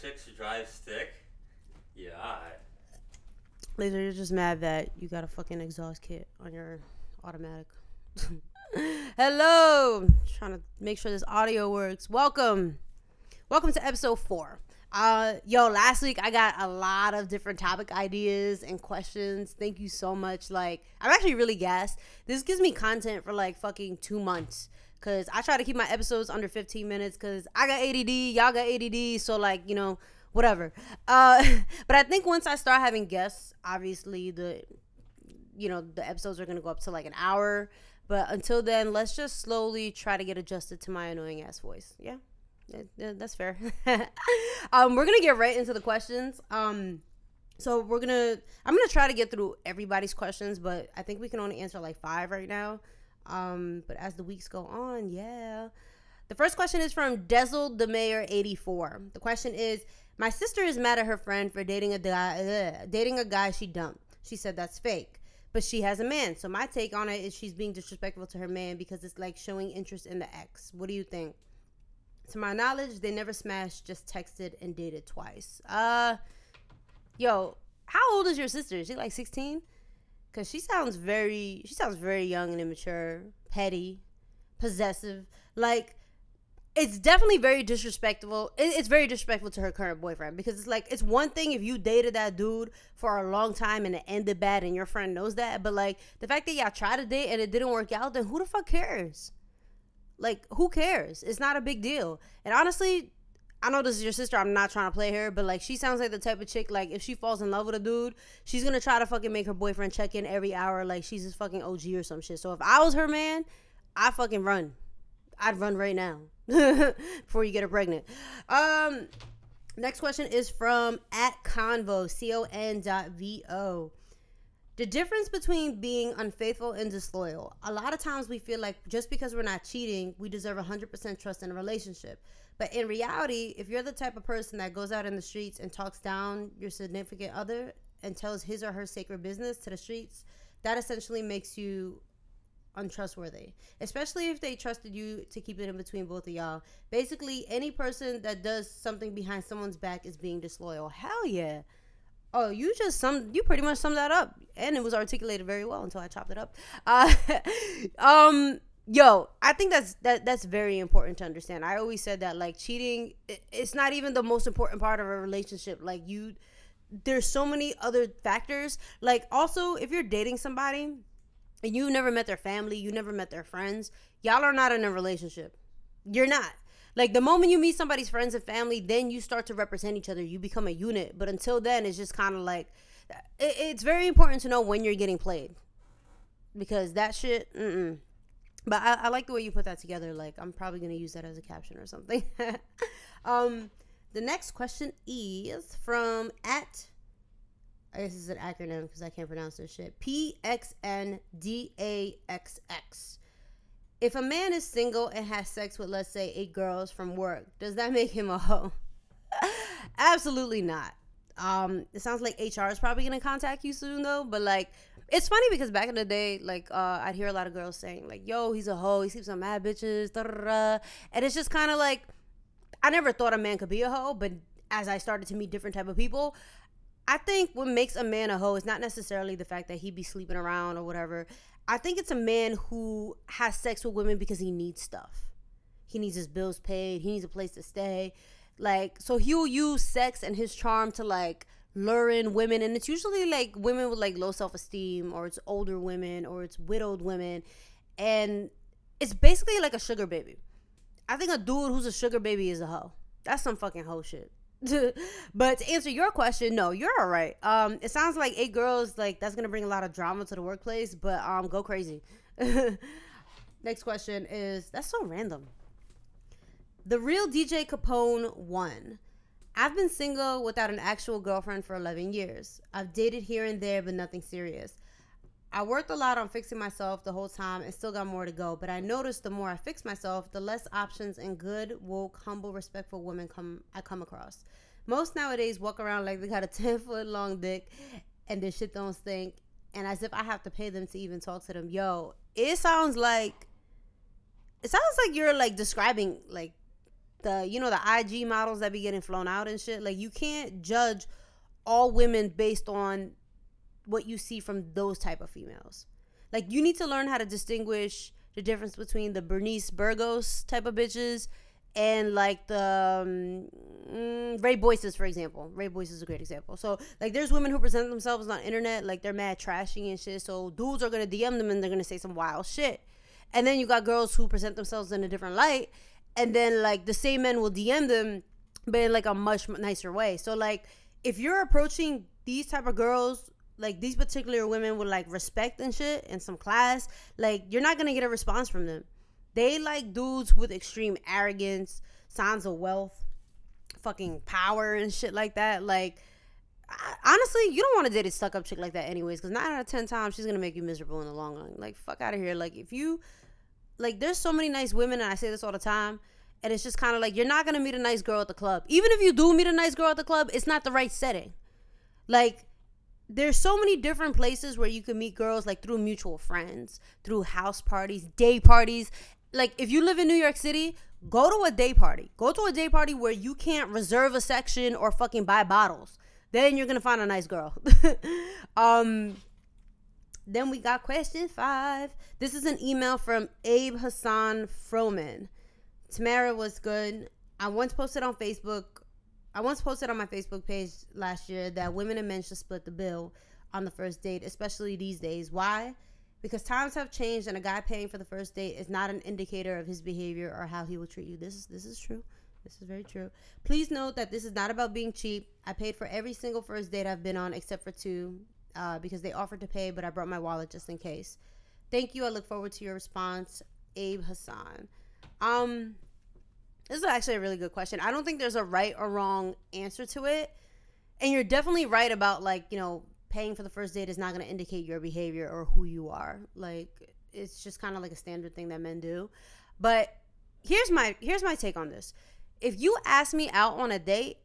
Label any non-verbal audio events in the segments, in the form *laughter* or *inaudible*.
chicks drive stick? Yeah. Laser, you're just mad that you got a fucking exhaust kit on your automatic. *laughs* Hello, trying to make sure this audio works. Welcome, welcome to episode four. Uh, yo, last week I got a lot of different topic ideas and questions. Thank you so much. Like, I'm actually really gassed. This gives me content for like fucking two months. Cause I try to keep my episodes under 15 minutes. Cause I got ADD, y'all got ADD. So like, you know, whatever. Uh, *laughs* but I think once I start having guests, obviously the, you know, the episodes are gonna go up to like an hour. But until then, let's just slowly try to get adjusted to my annoying ass voice. Yeah, yeah, yeah, that's fair. *laughs* um, we're gonna get right into the questions. Um, so we're gonna, I'm gonna try to get through everybody's questions, but I think we can only answer like five right now. Um, but as the weeks go on, yeah. The first question is from Dezel the Mayor 84. The question is, my sister is mad at her friend for dating a guy, dating a guy she dumped. She said that's fake, but she has a man. So my take on it is she's being disrespectful to her man because it's like showing interest in the ex. What do you think? To my knowledge, they never smashed, just texted and dated twice. Uh, yo, how old is your sister? Is she like 16? Cause she sounds very, she sounds very young and immature, petty, possessive. Like, it's definitely very disrespectful. It's very disrespectful to her current boyfriend because it's like it's one thing if you dated that dude for a long time and it ended bad and your friend knows that, but like the fact that y'all tried to date and it didn't work out, then who the fuck cares? Like, who cares? It's not a big deal. And honestly, I know this is your sister. I'm not trying to play her, but like she sounds like the type of chick like if she falls in love with a dude, she's gonna try to fucking make her boyfriend check in every hour like she's his fucking OG or some shit. So if I was her man, I fucking run. I'd run right now *laughs* before you get her pregnant. Um, next question is from at convo c o n dot v o. The difference between being unfaithful and disloyal. A lot of times we feel like just because we're not cheating, we deserve 100% trust in a relationship. But in reality, if you're the type of person that goes out in the streets and talks down your significant other and tells his or her sacred business to the streets, that essentially makes you untrustworthy, especially if they trusted you to keep it in between both of y'all. Basically, any person that does something behind someone's back is being disloyal. Hell yeah. Oh, you just sum you pretty much summed that up, and it was articulated very well until I chopped it up. Uh, *laughs* um, yo, I think that's that that's very important to understand. I always said that like cheating, i- it's not even the most important part of a relationship. Like you, there's so many other factors. Like also, if you're dating somebody and you never met their family, you never met their friends, y'all are not in a relationship. You're not. Like the moment you meet somebody's friends and family, then you start to represent each other. You become a unit. But until then, it's just kind of like it, it's very important to know when you're getting played because that shit. Mm-mm. But I, I like the way you put that together. Like I'm probably gonna use that as a caption or something. *laughs* um, the next question is from at I guess it's an acronym because I can't pronounce this shit. P X N D A X X. If a man is single and has sex with, let's say, eight girls from work, does that make him a hoe? *laughs* Absolutely not. Um, it sounds like HR is probably gonna contact you soon though. But like, it's funny because back in the day, like, uh, I'd hear a lot of girls saying like, "Yo, he's a hoe. He sleeps on mad bitches." And it's just kind of like, I never thought a man could be a hoe, but as I started to meet different type of people, I think what makes a man a hoe is not necessarily the fact that he be sleeping around or whatever. I think it's a man who has sex with women because he needs stuff. He needs his bills paid. He needs a place to stay. Like, so he'll use sex and his charm to like lure in women. And it's usually like women with like low self esteem or it's older women or it's widowed women. And it's basically like a sugar baby. I think a dude who's a sugar baby is a hoe. That's some fucking hoe shit. *laughs* but to answer your question, no, you're all right. Um, it sounds like eight girls, like that's gonna bring a lot of drama to the workplace, but um, go crazy. *laughs* Next question is that's so random. The real DJ Capone won. I've been single without an actual girlfriend for 11 years. I've dated here and there, but nothing serious. I worked a lot on fixing myself the whole time and still got more to go. But I noticed the more I fix myself, the less options and good, woke, humble, respectful women come I come across. Most nowadays walk around like they got a *laughs* 10 foot long dick and their shit don't stink. And as if I have to pay them to even talk to them. Yo, it sounds like it sounds like you're like describing like the you know the IG models that be getting flown out and shit. Like you can't judge all women based on what you see from those type of females. Like you need to learn how to distinguish the difference between the Bernice Burgos type of bitches and like the um, mm, Ray Boyces, for example. Ray Boyce is a great example. So like, there's women who present themselves on internet like they're mad trashy and shit. So dudes are gonna DM them and they're gonna say some wild shit. And then you got girls who present themselves in a different light, and then like the same men will DM them, but in like a much nicer way. So like, if you're approaching these type of girls like these particular women with like respect and shit and some class, like you're not gonna get a response from them. They like dudes with extreme arrogance, signs of wealth, fucking power and shit like that. Like I, honestly, you don't want to date a stuck up chick like that anyways, because nine out of ten times she's gonna make you miserable in the long run. Like fuck out of here. Like if you like there's so many nice women and I say this all the time. And it's just kind of like you're not gonna meet a nice girl at the club. Even if you do meet a nice girl at the club, it's not the right setting. Like there's so many different places where you can meet girls like through mutual friends, through house parties, day parties. Like if you live in New York City, go to a day party. Go to a day party where you can't reserve a section or fucking buy bottles. Then you're gonna find a nice girl. *laughs* um then we got question five. This is an email from Abe Hassan Froman. Tamara was good. I once posted on Facebook I once posted on my Facebook page last year that women and men should split the bill on the first date, especially these days. Why? Because times have changed and a guy paying for the first date is not an indicator of his behavior or how he will treat you. This is this is true. This is very true. Please note that this is not about being cheap. I paid for every single first date I've been on except for two uh, because they offered to pay, but I brought my wallet just in case. Thank you. I look forward to your response, Abe Hassan. Um, this is actually a really good question. I don't think there's a right or wrong answer to it. And you're definitely right about like, you know, paying for the first date is not going to indicate your behavior or who you are. Like it's just kind of like a standard thing that men do. But here's my here's my take on this. If you ask me out on a date,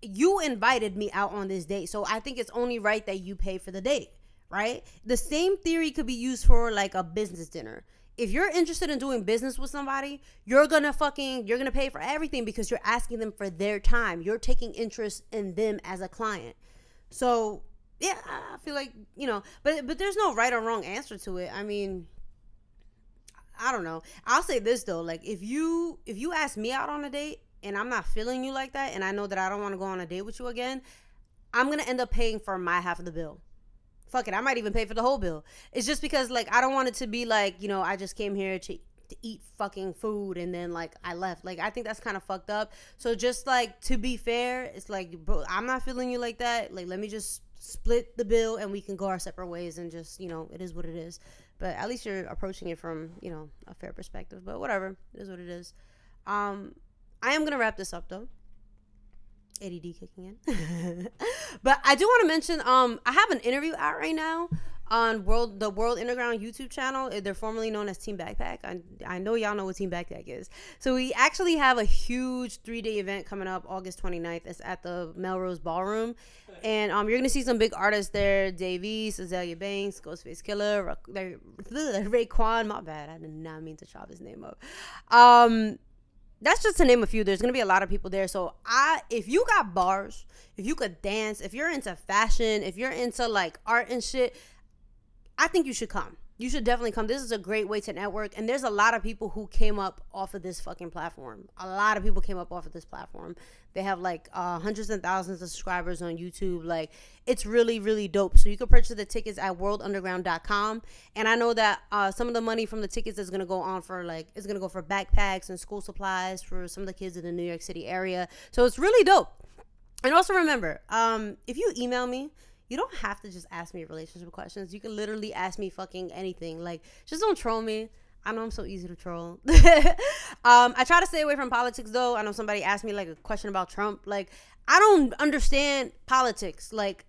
you invited me out on this date. So I think it's only right that you pay for the date, right? The same theory could be used for like a business dinner if you're interested in doing business with somebody, you're gonna fucking you're gonna pay for everything because you're asking them for their time. You're taking interest in them as a client. So yeah, I feel like you know, but but there's no right or wrong answer to it. I mean, I don't know. I'll say this though, like if you if you ask me out on a date and I'm not feeling you like that, and I know that I don't want to go on a date with you again, I'm gonna end up paying for my half of the bill fuck it, I might even pay for the whole bill. It's just because like I don't want it to be like, you know, I just came here to to eat fucking food and then like I left. Like I think that's kind of fucked up. So just like to be fair, it's like bro, I'm not feeling you like that. Like let me just split the bill and we can go our separate ways and just, you know, it is what it is. But at least you're approaching it from, you know, a fair perspective. But whatever, it is what it is. Um I am going to wrap this up though. ADD kicking in. *laughs* but I do want to mention um I have an interview out right now on world the World Underground YouTube channel. They're formerly known as Team Backpack. I, I know y'all know what Team Backpack is. So we actually have a huge three day event coming up August 29th. It's at the Melrose Ballroom. And um, you're gonna see some big artists there: Davies, Azealia Banks, Ghostface Killah, Raekwon. My bad, I did not mean to chop his name up. Um, that's just to name a few. There's gonna be a lot of people there. So I, if you got bars, if you could dance, if you're into fashion, if you're into like art and shit, I think you should come you should definitely come. This is a great way to network. And there's a lot of people who came up off of this fucking platform. A lot of people came up off of this platform. They have like uh, hundreds and thousands of subscribers on YouTube. Like, it's really, really dope. So you can purchase the tickets at worldunderground.com. And I know that uh, some of the money from the tickets is going to go on for like, it's going to go for backpacks and school supplies for some of the kids in the New York City area. So it's really dope. And also remember, um, if you email me, you don't have to just ask me relationship questions. You can literally ask me fucking anything. Like, just don't troll me. I know I'm so easy to troll. *laughs* um, I try to stay away from politics though. I know somebody asked me like a question about Trump. Like, I don't understand politics. Like,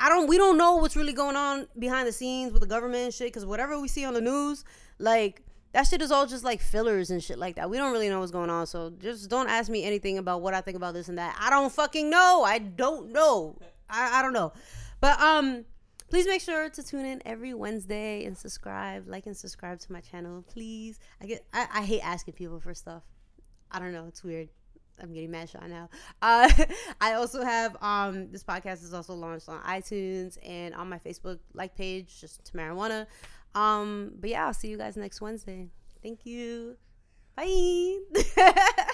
I don't. We don't know what's really going on behind the scenes with the government and shit. Because whatever we see on the news, like that shit is all just like fillers and shit like that. We don't really know what's going on. So just don't ask me anything about what I think about this and that. I don't fucking know. I don't know. I, I don't know. But um please make sure to tune in every Wednesday and subscribe, like and subscribe to my channel, please. I get I, I hate asking people for stuff. I don't know. It's weird. I'm getting mad shot now. Uh, *laughs* I also have um this podcast is also launched on iTunes and on my Facebook like page, just Tamara Juana. Um, but yeah, I'll see you guys next Wednesday. Thank you. Bye. *laughs*